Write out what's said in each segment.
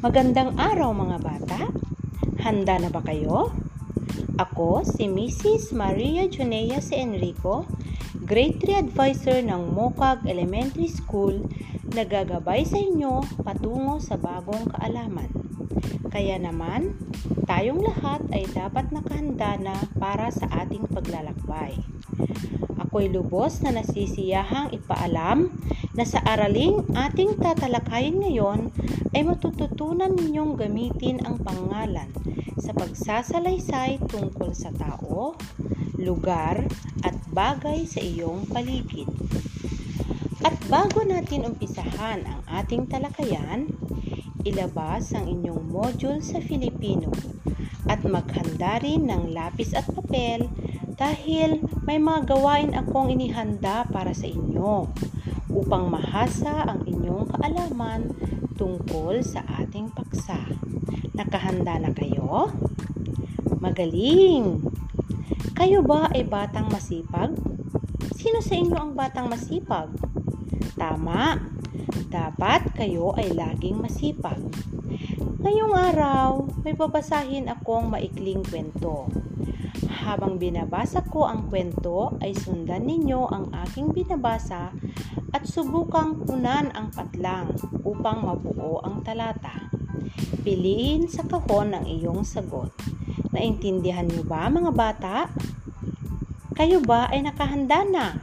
Magandang araw mga bata. Handa na ba kayo? Ako si Mrs. Maria Junea C. Enrico, Grade 3 Advisor ng Mokag Elementary School, nagagabay sa inyo patungo sa bagong kaalaman. Kaya naman, tayong lahat ay dapat nakahanda na para sa ating paglalakbay. Ako'y lubos na nasisiyahang ipaalam na sa araling ating tatalakayin ngayon ay matututunan ninyong gamitin ang pangalan sa pagsasalaysay tungkol sa tao, lugar at bagay sa iyong paligid. At bago natin umpisahan ang ating talakayan, ilabas ang inyong module sa Filipino at maghanda rin ng lapis at papel dahil may mga gawain akong inihanda para sa inyo upang mahasa ang inyong kaalaman tungkol sa ating paksa. Nakahanda na kayo? Magaling! Kayo ba ay batang masipag? Sino sa inyo ang batang masipag? Tama! Dapat kayo ay laging masipag. Ngayong araw, may babasahin akong maikling kwento. Habang binabasa ko ang kwento, ay sundan ninyo ang aking binabasa at subukang punan ang patlang upang mabuo ang talata. Piliin sa kahon ang iyong sagot. Naintindihan niyo ba mga bata? Kayo ba ay nakahanda na?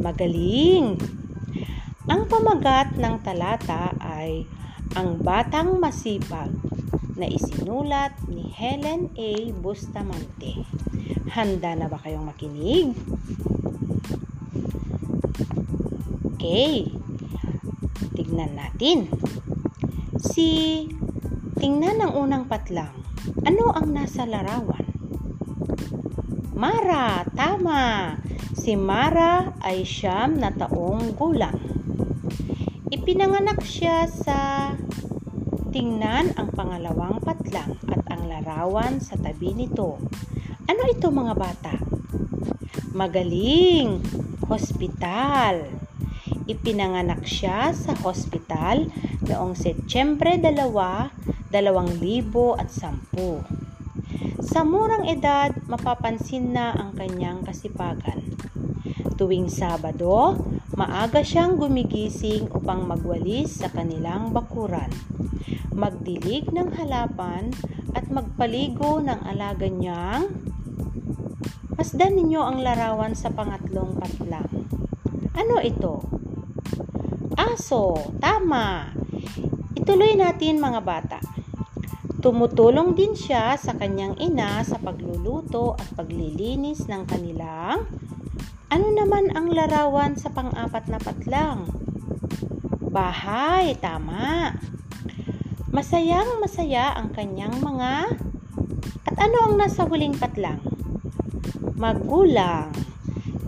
Magaling! Ang pamagat ng talata ay Ang Batang Masipag na isinulat ni Helen A. Bustamante. Handa na ba kayong makinig? Okay. Tignan natin. Si Tingnan ang unang patlang. Ano ang nasa larawan? Mara, tama. Si Mara ay siyam na taong gulang. Ipinanganak siya sa Tingnan ang pangalawang patlang at ang larawan sa tabi nito. Ano ito mga bata? Magaling! Hospital! Ipinanganak siya sa hospital noong Setyembre 2, 2010. Sa murang edad, mapapansin na ang kanyang kasipagan. Tuwing Sabado, maaga siyang gumigising upang magwalis sa kanilang bakuran, magdilig ng halapan at magpaligo ng alaga niyang Masdan ninyo ang larawan sa pangatlong patlang. Ano ito? Aso, tama. Ituloy natin mga bata. Tumutulong din siya sa kanyang ina sa pagluluto at paglilinis ng kanilang ano naman ang larawan sa pang-apat na patlang? Bahay, tama. Masayang masaya ang kanyang mga At ano ang nasa huling patlang? Magulang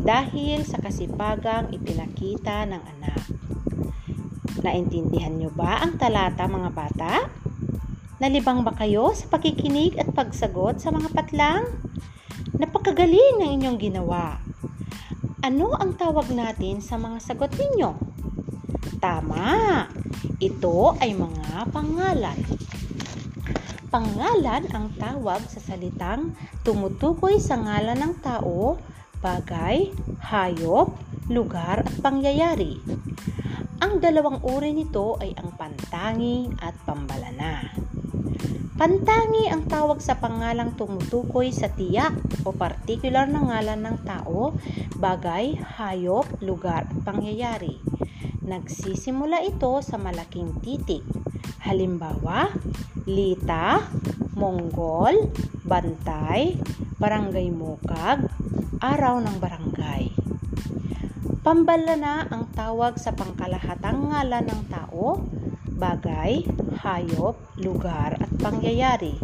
dahil sa kasipagang ipinakita ng anak. Naintindihan niyo ba ang talata mga bata? Nalibang ba kayo sa pakikinig at pagsagot sa mga patlang? Napakagaling ng inyong ginawa. Ano ang tawag natin sa mga sagot ninyo? Tama! Ito ay mga pangalan. Pangalan ang tawag sa salitang tumutukoy sa ngalan ng tao, bagay, hayop, lugar at pangyayari. Ang dalawang uri nito ay ang pantangi at pambalana. Pantangi ang tawag sa pangalang tumutukoy sa tiyak o partikular na ngalan ng tao, bagay, hayop, lugar at pangyayari. Nagsisimula ito sa malaking titik. Halimbawa, Lita, Monggol, Bantay, Barangay Mukag, Araw ng Barangay. Pambalana ang tawag sa pangkalahatang ngalan ng tao, bagay, hayop, lugar at pangyayari.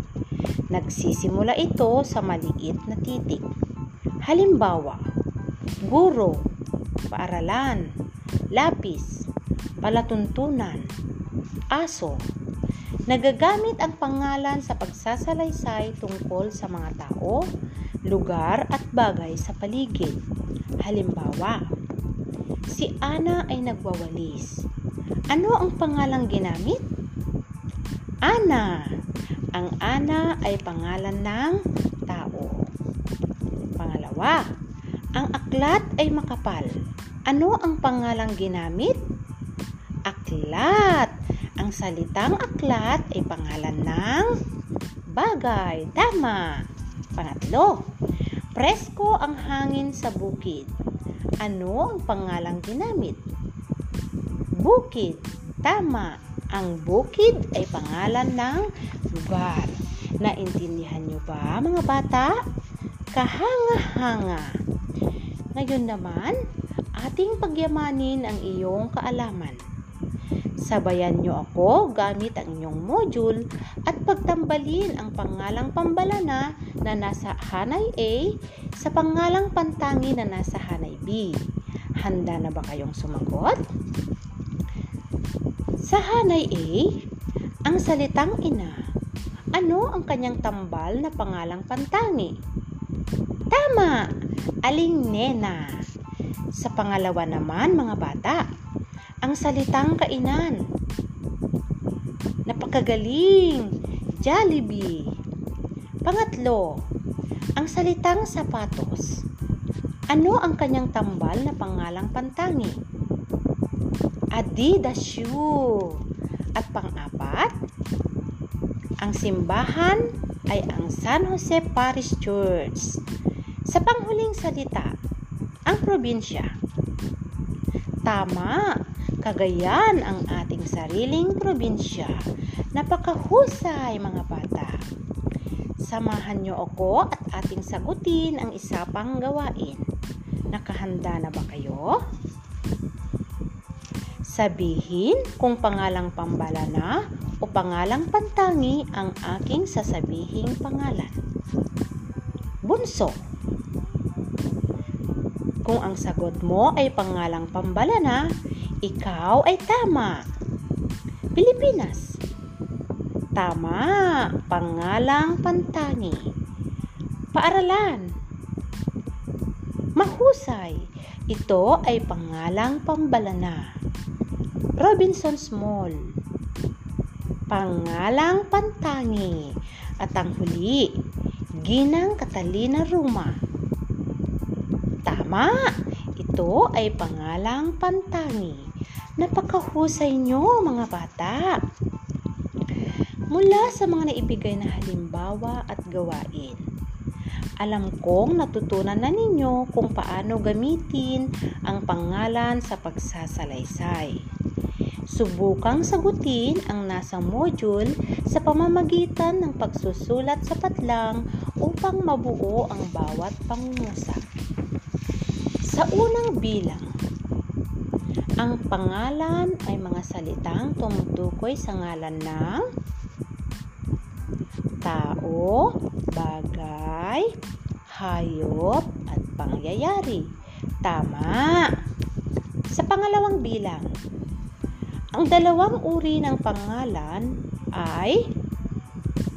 Nagsisimula ito sa maliit na titik. Halimbawa, guro, paaralan, lapis, palatuntunan, aso. Nagagamit ang pangalan sa pagsasalaysay tungkol sa mga tao, lugar at bagay sa paligid. Halimbawa, si Ana ay nagwawalis. Ano ang pangalang ginamit? Ana. Ang Ana ay pangalan ng tao. Pangalawa, ang aklat ay makapal. Ano ang pangalang ginamit? Aklat. Ang salitang aklat ay pangalan ng bagay. Tama. Pangatlo, presko ang hangin sa bukid. Ano ang pangalang ginamit? Bukid. Tama. Ang bukid ay pangalan ng lugar. Naintindihan nyo ba mga bata? Kahanga-hanga. Ngayon naman, ating pagyamanin ang iyong kaalaman. Sabayan nyo ako gamit ang inyong module at pagtambalin ang pangalang pambalana na nasa hanay A sa pangalang pantangi na nasa hanay B. Handa na ba kayong sumagot? Sa hanay A, ang salitang ina, ano ang kanyang tambal na pangalang pantangi? Tama! Aling nena. Sa pangalawa naman, mga bata, ang salitang kainan. Napakagaling! Jollibee. Pangatlo, ang salitang sapatos. Ano ang kanyang tambal na pangalang pantangi? Adidas shoe. At pang-apat, ang simbahan ay ang San Jose Parish Church. Sa panghuling salita, ang probinsya. Tama, Cagayan ang ating sariling probinsya. Napakahusay mga bata. Samahan niyo ako at ating sagutin ang isa pang gawain. Nakahanda na ba kayo? Sabihin kung pangalang pambalana o pangalang pantangi ang aking sasabihing pangalan. Bunso. Kung ang sagot mo ay pangalang pambalana, ikaw ay tama. Pilipinas. Tama. Pangalang pantangi. Paaralan. Mahusay. Ito ay pangalang pambalana. Robinson's Mall. Pangalang pantangi. At ang huli, Ginang Catalina Ruma. Tama! Ito ay pangalang pantangi. Napakahusay nyo mga bata. Mula sa mga naibigay na halimbawa at gawain, alam kong natutunan na ninyo kung paano gamitin ang pangalan sa pagsasalaysay. Subukang sagutin ang nasa module sa pamamagitan ng pagsusulat sa patlang upang mabuo ang bawat pangungusap. Sa unang bilang, ang pangalan ay mga salitang tumutukoy sa ngalan ng tao, bagay, hayop, at pangyayari. Tama! Sa pangalawang bilang, ang dalawang uri ng pangalan ay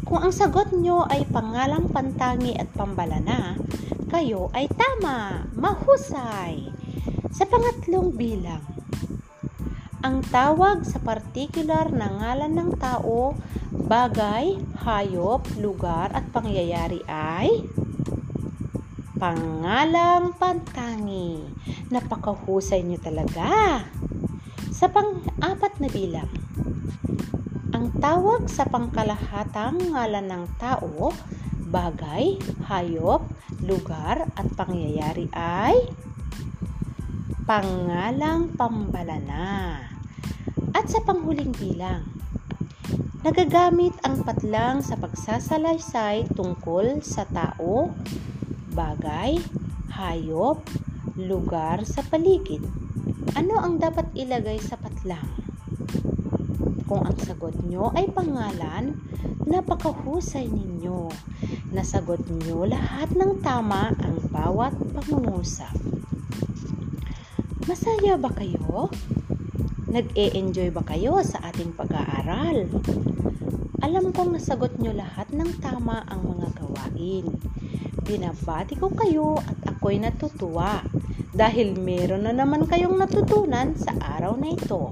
kung ang sagot nyo ay pangalang pantangi at pambalana, kayo ay tama, mahusay. Sa pangatlong bilang, ang tawag sa partikular na ngalan ng tao, bagay, hayop, lugar at pangyayari ay pangalang pantangi. Napakahusay niyo talaga. Sa pang-apat na bilang, ang tawag sa pangkalahatang ngalan ng tao, bagay, hayop, lugar at pangyayari ay pangalang pambalana. At sa panghuling bilang, nagagamit ang patlang sa pagsasalaysay tungkol sa tao, bagay, hayop, lugar sa paligid. Ano ang dapat ilagay sa patlang? Kung ang sagot nyo ay pangalan, napakahusay ninyo. Nasagot nyo lahat ng tama ang bawat pangungusap. Masaya ba kayo? Nag-e-enjoy ba kayo sa ating pag-aaral? Alam kong nasagot nyo lahat ng tama ang mga gawain. Binabati ko kayo at ako'y natutuwa dahil meron na naman kayong natutunan sa araw na ito.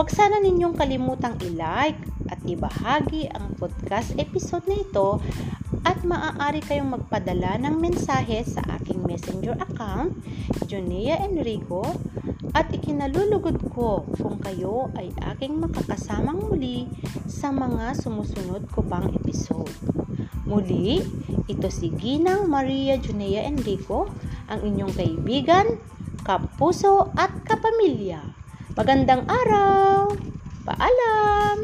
Huwag sana ninyong kalimutang i-like at ibahagi ang podcast episode na ito at maaari kayong magpadala ng mensahe sa aking messenger account, Junea Enrico, at ikinalulugod ko kung kayo ay aking makakasamang muli sa mga sumusunod ko pang episode. Muli, ito si Ginang Maria Junea Enrico, ang inyong kaibigan, kapuso at kapamilya. Magandang araw! Paalam!